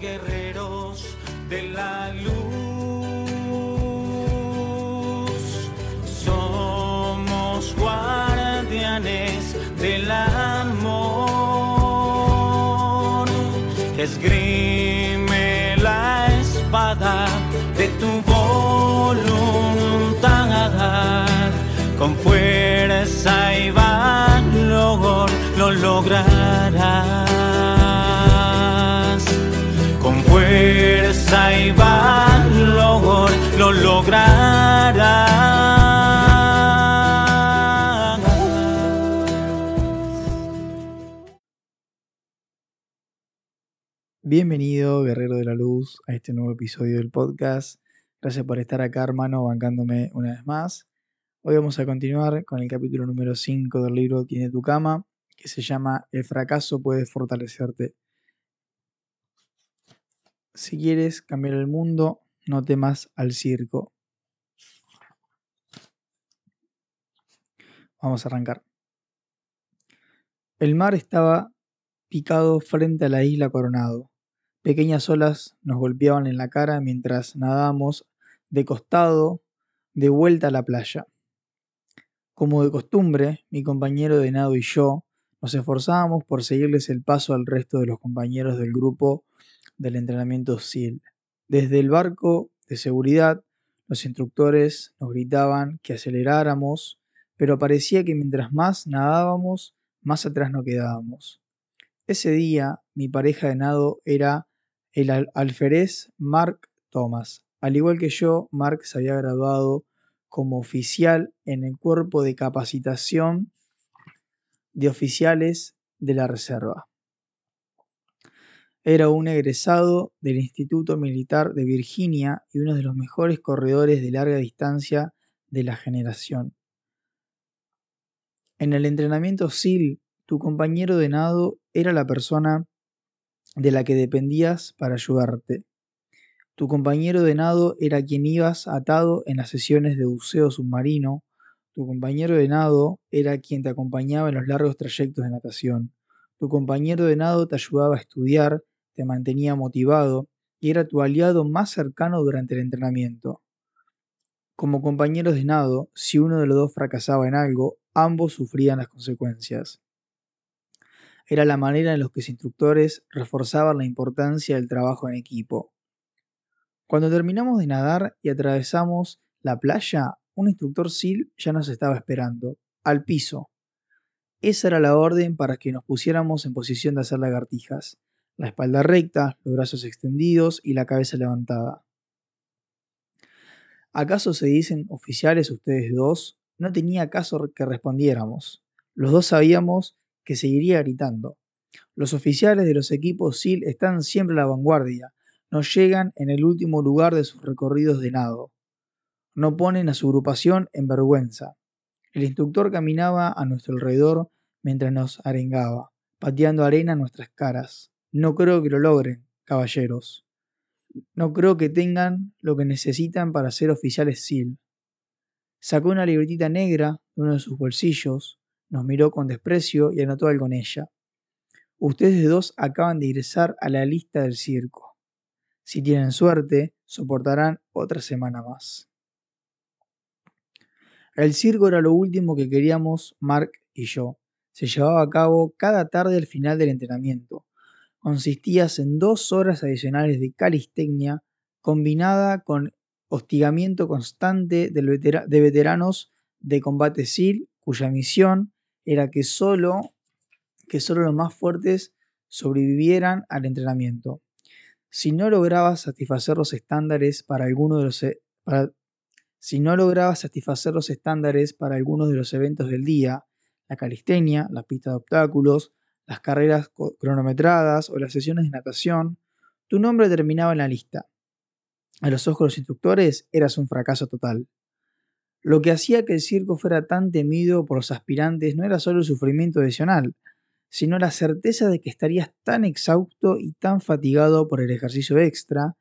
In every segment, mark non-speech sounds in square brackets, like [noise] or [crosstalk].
Guerreros de la luz. Somos guardianes del amor. Esgrime la espada de tu voluntad con fuerza y valor lo lograrás. Bienvenido, Guerrero de la Luz, a este nuevo episodio del podcast. Gracias por estar acá, hermano, bancándome una vez más. Hoy vamos a continuar con el capítulo número 5 del libro Tiene tu cama, que se llama El fracaso puede fortalecerte. Si quieres cambiar el mundo, no temas al circo. Vamos a arrancar. El mar estaba picado frente a la isla Coronado. Pequeñas olas nos golpeaban en la cara mientras nadábamos de costado de vuelta a la playa. Como de costumbre, mi compañero de nado y yo nos esforzábamos por seguirles el paso al resto de los compañeros del grupo del entrenamiento SEAL. Desde el barco de seguridad, los instructores nos gritaban que aceleráramos, pero parecía que mientras más nadábamos, más atrás nos quedábamos. Ese día, mi pareja de nado era el alférez Mark Thomas. Al igual que yo, Mark se había graduado como oficial en el cuerpo de capacitación de oficiales de la Reserva. Era un egresado del Instituto Militar de Virginia y uno de los mejores corredores de larga distancia de la generación. En el entrenamiento SEAL, tu compañero de nado era la persona de la que dependías para ayudarte. Tu compañero de nado era quien ibas atado en las sesiones de buceo submarino. Tu compañero de nado era quien te acompañaba en los largos trayectos de natación. Tu compañero de nado te ayudaba a estudiar, te mantenía motivado y era tu aliado más cercano durante el entrenamiento. Como compañeros de nado, si uno de los dos fracasaba en algo, ambos sufrían las consecuencias. Era la manera en la que los instructores reforzaban la importancia del trabajo en equipo. Cuando terminamos de nadar y atravesamos la playa, un instructor SEAL ya nos estaba esperando, al piso. Esa era la orden para que nos pusiéramos en posición de hacer lagartijas, la espalda recta, los brazos extendidos y la cabeza levantada. ¿Acaso se dicen oficiales ustedes dos? No tenía caso que respondiéramos. Los dos sabíamos que seguiría gritando. Los oficiales de los equipos SEAL están siempre a la vanguardia, no llegan en el último lugar de sus recorridos de nado. No ponen a su agrupación en vergüenza. El instructor caminaba a nuestro alrededor mientras nos arengaba, pateando arena en nuestras caras. No creo que lo logren, caballeros. No creo que tengan lo que necesitan para ser oficiales SEAL. Sacó una libretita negra de uno de sus bolsillos, nos miró con desprecio y anotó algo en ella. Ustedes dos acaban de ingresar a la lista del circo. Si tienen suerte, soportarán otra semana más. El circo era lo último que queríamos Mark y yo. Se llevaba a cabo cada tarde al final del entrenamiento. Consistía en dos horas adicionales de calistecnia combinada con hostigamiento constante de veteranos de combate SEAL, cuya misión era que solo, que solo los más fuertes sobrevivieran al entrenamiento. Si no lograba satisfacer los estándares para alguno de los e, si no lograba satisfacer los estándares para algunos de los eventos del día, la calistenia, la pista de obstáculos, las carreras cronometradas o las sesiones de natación, tu nombre terminaba en la lista. A los ojos de los instructores eras un fracaso total. Lo que hacía que el circo fuera tan temido por los aspirantes no era solo el sufrimiento adicional, sino la certeza de que estarías tan exhausto y tan fatigado por el ejercicio extra,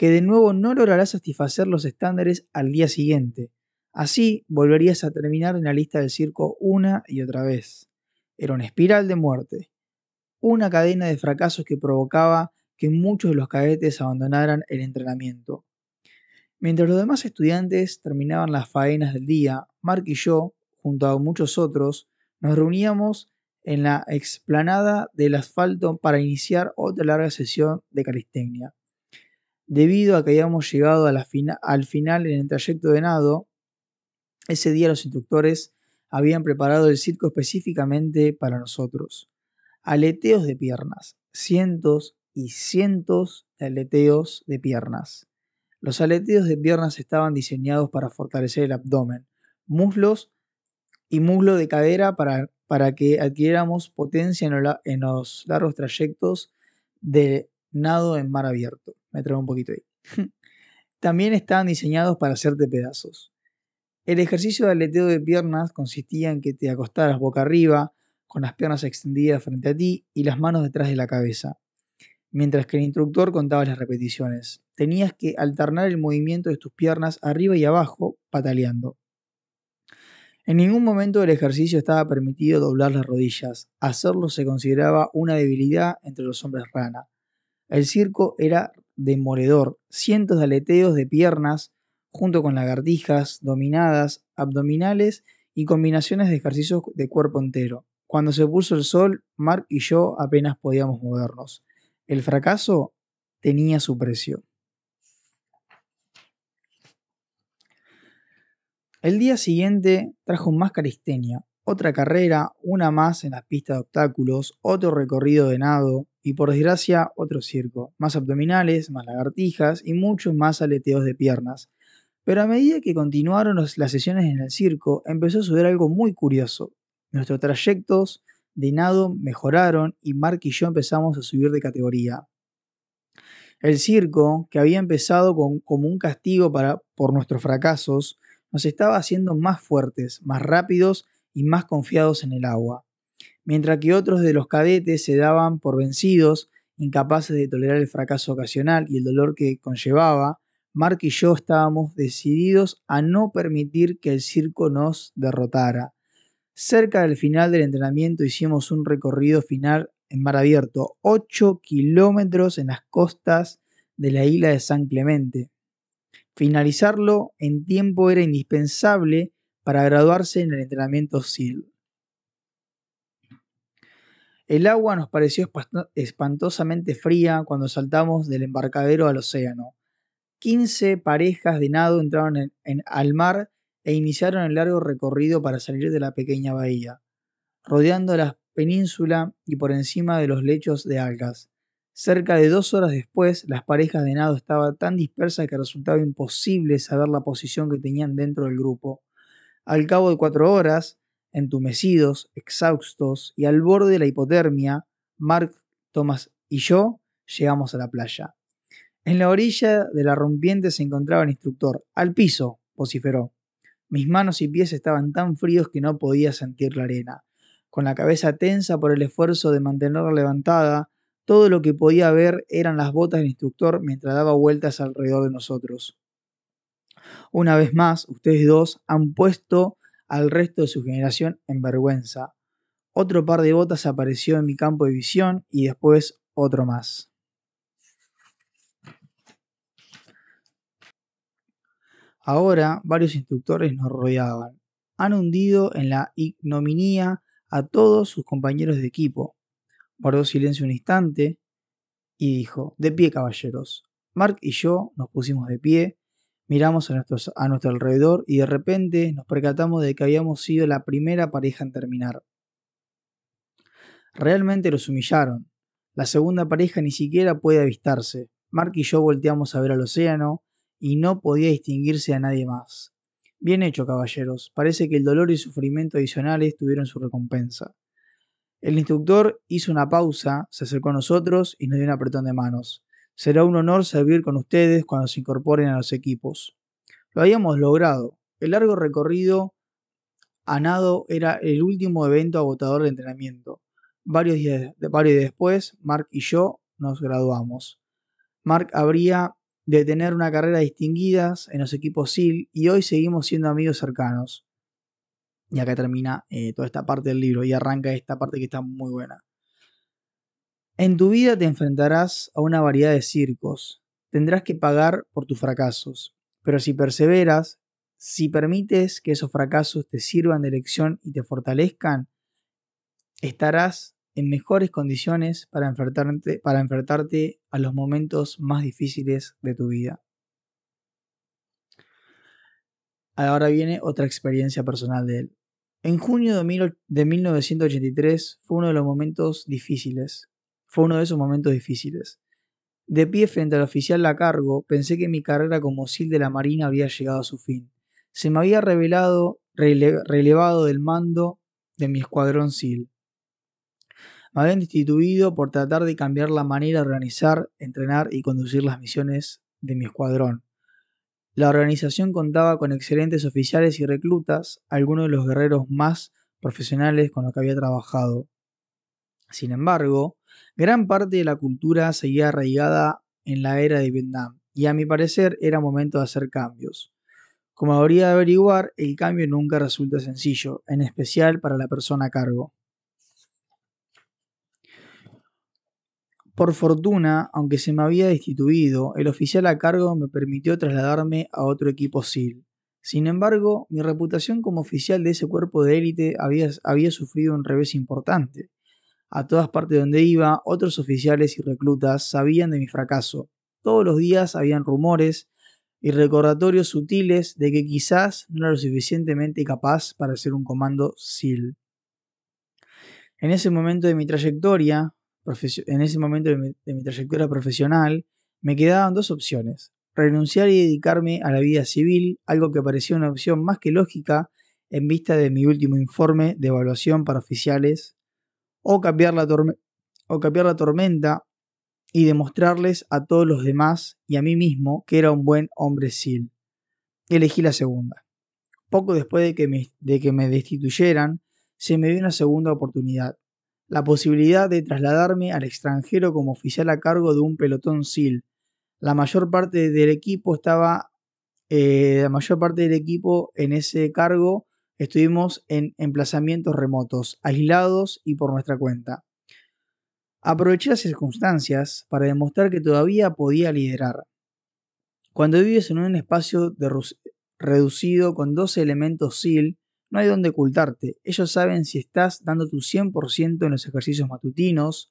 que de nuevo no lograrás satisfacer los estándares al día siguiente. Así volverías a terminar en la lista del circo una y otra vez. Era una espiral de muerte, una cadena de fracasos que provocaba que muchos de los cadetes abandonaran el entrenamiento. Mientras los demás estudiantes terminaban las faenas del día, Mark y yo, junto a muchos otros, nos reuníamos en la explanada del asfalto para iniciar otra larga sesión de calistenia. Debido a que habíamos llegado al final en el trayecto de nado, ese día los instructores habían preparado el circo específicamente para nosotros. Aleteos de piernas, cientos y cientos de aleteos de piernas. Los aleteos de piernas estaban diseñados para fortalecer el abdomen, muslos y muslo de cadera para, para que adquiriéramos potencia en, los largos trayectos de nado en mar abierto. Me traigo un poquito ahí. [laughs] También estaban diseñados para hacerte pedazos. El ejercicio de aleteo de piernas consistía en que te acostaras boca arriba, con las piernas extendidas frente a ti y las manos detrás de la cabeza mientras que el instructor contaba las repeticiones. Tenías que alternar el movimiento de tus piernas arriba y abajo, pataleando. En ningún momento del ejercicio estaba permitido doblar las rodillas. Hacerlo se consideraba una debilidad entre los hombres rana. El circo era demoledor. Cientos de aleteos de piernas, junto con lagartijas, dominadas, abdominales y combinaciones de ejercicios de cuerpo entero. Cuando se puso el sol, Mark y yo apenas podíamos movernos. El fracaso tenía su precio. El día siguiente trajo más calistenia, otra carrera, una más en las pistas de obstáculos, otro recorrido de nado y por desgracia otro circo, más abdominales, más lagartijas y muchos más aleteos de piernas. Pero a medida que continuaron las sesiones en el circo, empezó a suceder algo muy curioso. Nuestros trayectos de nado mejoraron y Mark y yo empezamos a subir de categoría. El circo, que había empezado como un castigo para, por nuestros fracasos, nos estaba haciendo más fuertes, más rápidos y más confiados en el agua. Mientras que otros de los cadetes se daban por vencidos, incapaces de tolerar el fracaso ocasional y el dolor que conllevaba, Mark y yo estábamos decididos a no permitir que el circo nos derrotara. Cerca del final del entrenamiento hicimos un recorrido final en mar abierto, 8 kilómetros en las costas de la isla de San Clemente. Finalizarlo en tiempo era indispensable para graduarse en el entrenamiento SEAL. El agua nos pareció espantosamente fría cuando saltamos del embarcadero al océano. 15 parejas de nado entraron al mar e iniciaron el largo recorrido para salir de la pequeña bahía, rodeando la península y por encima de los lechos de algas. Cerca de dos horas después, las parejas de nado estaban tan dispersas que resultaba imposible saber la posición que tenían dentro del grupo. Al cabo de cuatro horas, entumecidos, exhaustos y al borde de la hipotermia, Mark, Thomas y yo llegamos a la playa. En la orilla de la rompiente se encontraba el instructor. Al piso, vociferó. Mis manos y pies estaban tan fríos que no podía sentir la arena. Con la cabeza tensa por el esfuerzo de mantenerla levantada, todo lo que podía ver eran las botas del instructor mientras daba vueltas alrededor de nosotros. Una vez más, ustedes dos han puesto al resto de su generación en vergüenza. Otro par de botas apareció en mi campo de visión y después otro más. Ahora varios instructores nos rodeaban. Han hundido en la ignominia a todos sus compañeros de equipo. Guardó silencio un instante y dijo, de pie caballeros. Mark y yo nos pusimos de pie, miramos a, nuestro alrededor y de repente nos percatamos de que habíamos sido la primera pareja en terminar. Realmente los humillaron. La segunda pareja ni siquiera puede avistarse. Mark y yo volteamos a ver al océano y no podía distinguirse a nadie más. Bien hecho, caballeros. Parece que el dolor y sufrimiento adicionales tuvieron su recompensa. El instructor hizo una pausa, se acercó a nosotros y nos dio un apretón de manos. Será un honor servir con ustedes cuando se incorporen a los equipos. Lo habíamos logrado. El largo recorrido a nado era el último evento agotador de entrenamiento. Varios días, varios después, Mark y yo nos graduamos. Mark habría de tener una carrera distinguida en los equipos SEAL y hoy seguimos siendo amigos cercanos. Y acá termina eh, toda esta parte del libro y arranca esta parte que está muy buena. En tu vida te enfrentarás a una variedad de circos. Tendrás que pagar por tus fracasos. Pero si perseveras, si permites que esos fracasos te sirvan de lección y te fortalezcan, estarás en mejores condiciones para enfrentarte, para enfrentarte a los momentos más difíciles de tu vida. Ahora viene otra experiencia personal de él. En junio de, de 1983 fue uno de los momentos difíciles. Fue uno de esos momentos difíciles. De pie frente al oficial a cargo, pensé que mi carrera como SIL de la Marina había llegado a su fin. Se me había revelado, relevado del mando de mi escuadrón SIL. Me habían destituido por tratar de cambiar la manera de organizar, entrenar y conducir las misiones de mi escuadrón. La organización contaba con excelentes oficiales y reclutas, algunos de los guerreros más profesionales con los que había trabajado. Sin embargo, gran parte de la cultura seguía arraigada en la era de Vietnam, y a mi parecer era momento de hacer cambios. Como habría de averiguar, el cambio nunca resulta sencillo, en especial para la persona a cargo. Por fortuna, aunque se me había destituido, el oficial a cargo me permitió trasladarme a otro equipo SEAL. Sin embargo, mi reputación como oficial de ese cuerpo de élite había, había sufrido un revés importante. A todas partes donde iba, otros oficiales y reclutas sabían de mi fracaso. Todos los días habían rumores y recordatorios sutiles de que quizás no era lo suficientemente capaz para ser un comando SEAL. En ese momento de mi trayectoria, en ese momento de mi, trayectoria profesional, me quedaban dos opciones. Renunciar y dedicarme a la vida civil, algo que parecía una opción más que lógica en vista de mi último informe de evaluación para oficiales, o cambiar la, o la tormenta y demostrarles a todos los demás y a mí mismo que era un buen hombre SEAL. Elegí la segunda. Poco después de que me, de que me destituyeran, se me dio una segunda oportunidad la posibilidad de trasladarme al extranjero como oficial a cargo de un pelotón SEAL. La mayor parte del equipo estaba, eh, la mayor parte del equipo en ese cargo estuvimos en emplazamientos remotos, aislados y por nuestra cuenta. Aproveché las circunstancias para demostrar que todavía podía liderar. Cuando vives en un espacio reducido con dos elementos SEAL, no hay donde ocultarte. Ellos saben si estás dando tu 100% en los ejercicios matutinos.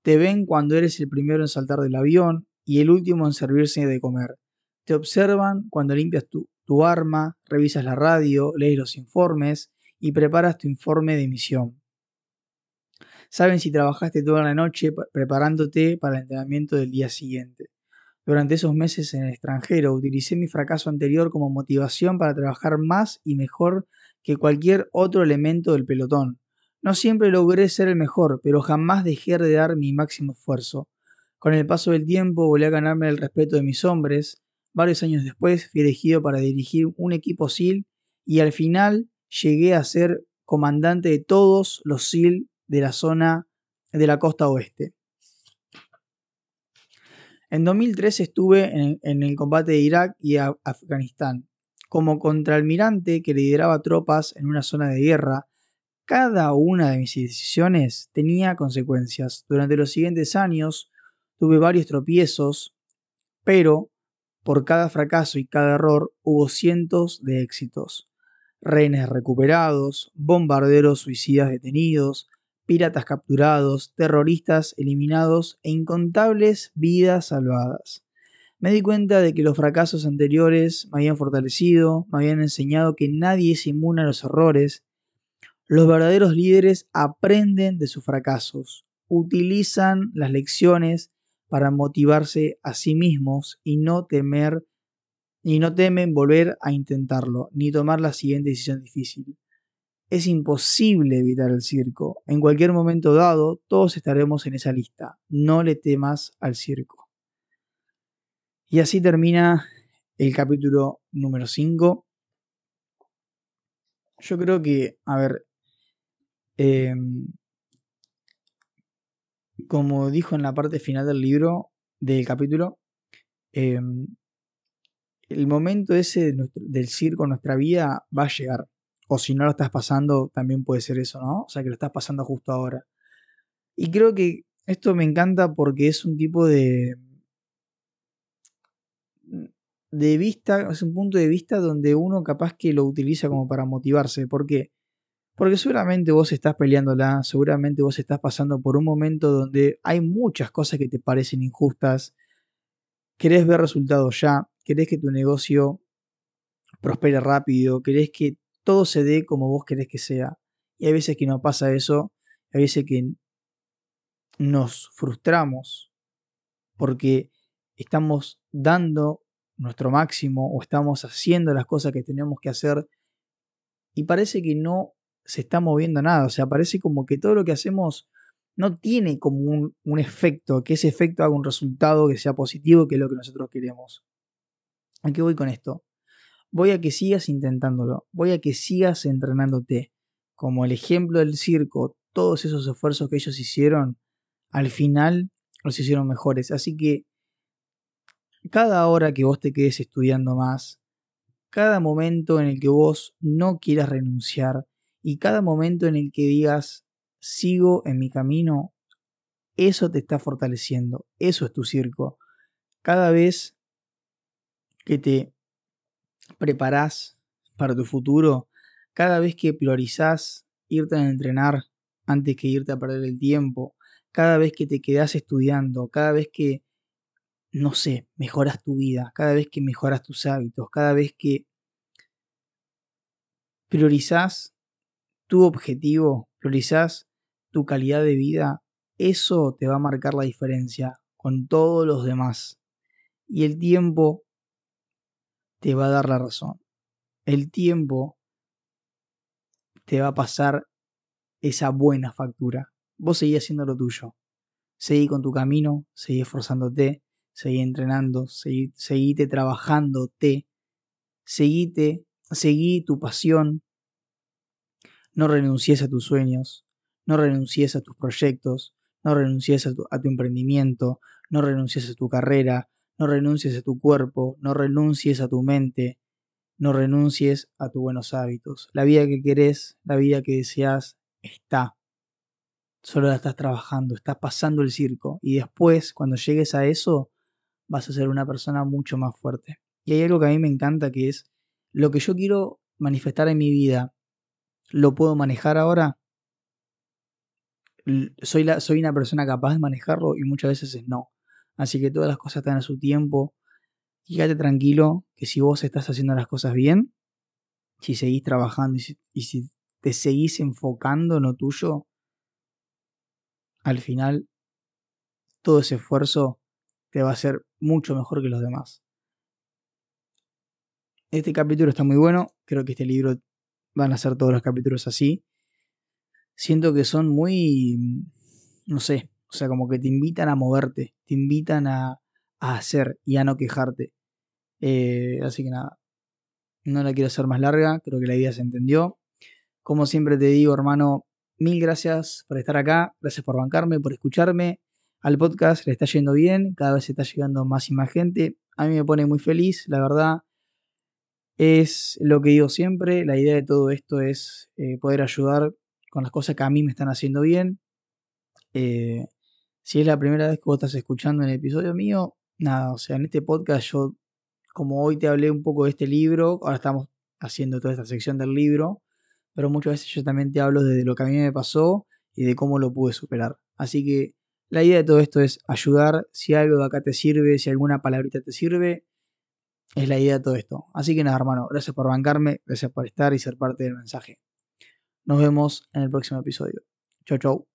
Te ven cuando eres el primero en saltar del avión y el último en servirse de comer. Te observan cuando limpias tu, tu arma, revisas la radio, lees los informes y preparas tu informe de misión. Saben si trabajaste toda la noche preparándote para el entrenamiento del día siguiente. Durante esos meses en el extranjero utilicé mi fracaso anterior como motivación para trabajar más y mejor que cualquier otro elemento del pelotón. No siempre logré ser el mejor, pero jamás dejé de dar mi máximo esfuerzo. Con el paso del tiempo volví a ganarme el respeto de mis hombres. Varios años después fui elegido para dirigir un equipo SEAL y al final llegué a ser comandante de todos los SEAL de la zona de la costa oeste. En 2003 estuve en, el combate de Irak y Afganistán. Como contraalmirante que lideraba tropas en una zona de guerra, cada una de mis decisiones tenía consecuencias. Durante los siguientes años tuve varios tropiezos, pero por cada fracaso y cada error hubo cientos de éxitos. Rehenes recuperados, bombarderos suicidas detenidos, piratas capturados, terroristas eliminados e incontables vidas salvadas. Me di cuenta de que los fracasos anteriores me habían fortalecido, me habían enseñado que nadie es inmune a los errores. Los verdaderos líderes aprenden de sus fracasos, utilizan las lecciones para motivarse a sí mismos y no temer y no temen volver a intentarlo, ni tomar la siguiente decisión difícil. Es imposible evitar el circo. En cualquier momento dado, todos estaremos en esa lista. No le temas al circo. Y así termina el capítulo número 5. Yo creo que, a ver, em, como dijo en la parte final del libro, del capítulo, em, el momento ese del circo nuestra vida va a llegar. O si no lo estás pasando, también puede ser eso, ¿no? O sea, que lo estás pasando justo ahora. Y creo que esto me encanta porque es un tipo de, de vista, es un punto de vista donde uno capaz que lo utiliza como para motivarse. ¿Por qué? Porque seguramente vos estás peleándola, seguramente vos estás pasando por un momento donde hay muchas cosas que te parecen injustas, querés ver resultados ya, querés que tu negocio prospere rápido, querés que todo se dé como vos querés que sea. Y hay veces que no pasa eso, hay veces que nos frustramos porque estamos dando nuestro máximo o estamos haciendo las cosas que tenemos que hacer y parece que no se está moviendo nada, o sea, parece como que todo lo que hacemos no tiene como un, un efecto, que ese efecto haga un resultado que sea positivo, que es lo que nosotros queremos. ¿A qué voy con esto? Voy a que sigas intentándolo, voy a que sigas entrenándote. Como el ejemplo del circo, todos esos esfuerzos que ellos hicieron, al final los hicieron mejores. Así que cada hora que vos te quedes estudiando más, cada momento en el que vos no quieras renunciar y cada momento en el que digas, sigo en mi camino, eso te está fortaleciendo, eso es tu circo. Cada vez que te preparás para tu futuro, cada vez que priorizás irte a entrenar antes que irte a perder el tiempo, cada vez que te quedas estudiando, cada vez que, no sé, mejoras tu vida, cada vez que mejoras tus hábitos, cada vez que priorizás tu objetivo, priorizás tu calidad de vida, eso te va a marcar la diferencia con todos los demás. Y el tiempo te va a dar la razón. El tiempo te va a pasar esa buena factura. Vos seguís haciendo lo tuyo. Seguí con tu camino, seguí esforzándote, seguí entrenando, seguí, seguíte trabajándote, seguíte, seguí tu pasión. No renuncies a tus sueños, no renuncies a tus proyectos, no renuncies a tu, emprendimiento, no renuncies a tu carrera, no renuncies a tu cuerpo, no renuncies a tu mente, no renuncies a tus buenos hábitos. La vida que querés, la vida que deseas, está. Solo la estás trabajando, estás pasando el circo. Y después, cuando llegues a eso, vas a ser una persona mucho más fuerte. Y hay algo que a mí me encanta que es lo que yo quiero manifestar en mi vida. ¿Lo puedo manejar ahora? Soy, la, soy una persona capaz de manejarlo y muchas veces es no. Así que todas las cosas están a su tiempo. Quédate tranquilo que si vos estás haciendo las cosas bien, si seguís trabajando y si, te seguís enfocando en lo tuyo, al final todo ese esfuerzo te va a ser mucho mejor que los demás. Este capítulo está muy bueno, creo que este libro van a ser todos los capítulos así. Siento que son muy, no sé, o sea, como que te invitan a moverte, te invitan a, hacer y a no quejarte. Eh, así que nada, no la quiero hacer más larga, creo que la idea se entendió. Como siempre te digo, hermano, mil gracias por estar acá, gracias por bancarme, por escucharme. Al podcast le está yendo bien, cada vez está llegando más y más gente. A mí me pone muy feliz, la verdad. Es lo que digo siempre, la idea de todo esto es eh, poder ayudar con las cosas que a mí me están haciendo bien. Eh, si es la primera vez que vos estás escuchando el episodio mío, nada, o sea, en este podcast yo, como hoy te hablé un poco de este libro, ahora estamos haciendo toda esta sección del libro, pero muchas veces yo también te hablo de lo que a mí me pasó y de cómo lo pude superar. Así que la idea de todo esto es ayudar, si algo de acá te sirve, si alguna palabrita te sirve, es la idea de todo esto. Así que nada, hermano, gracias por bancarme, gracias por estar y ser parte del mensaje. Nos vemos en el próximo episodio. Chau, chau.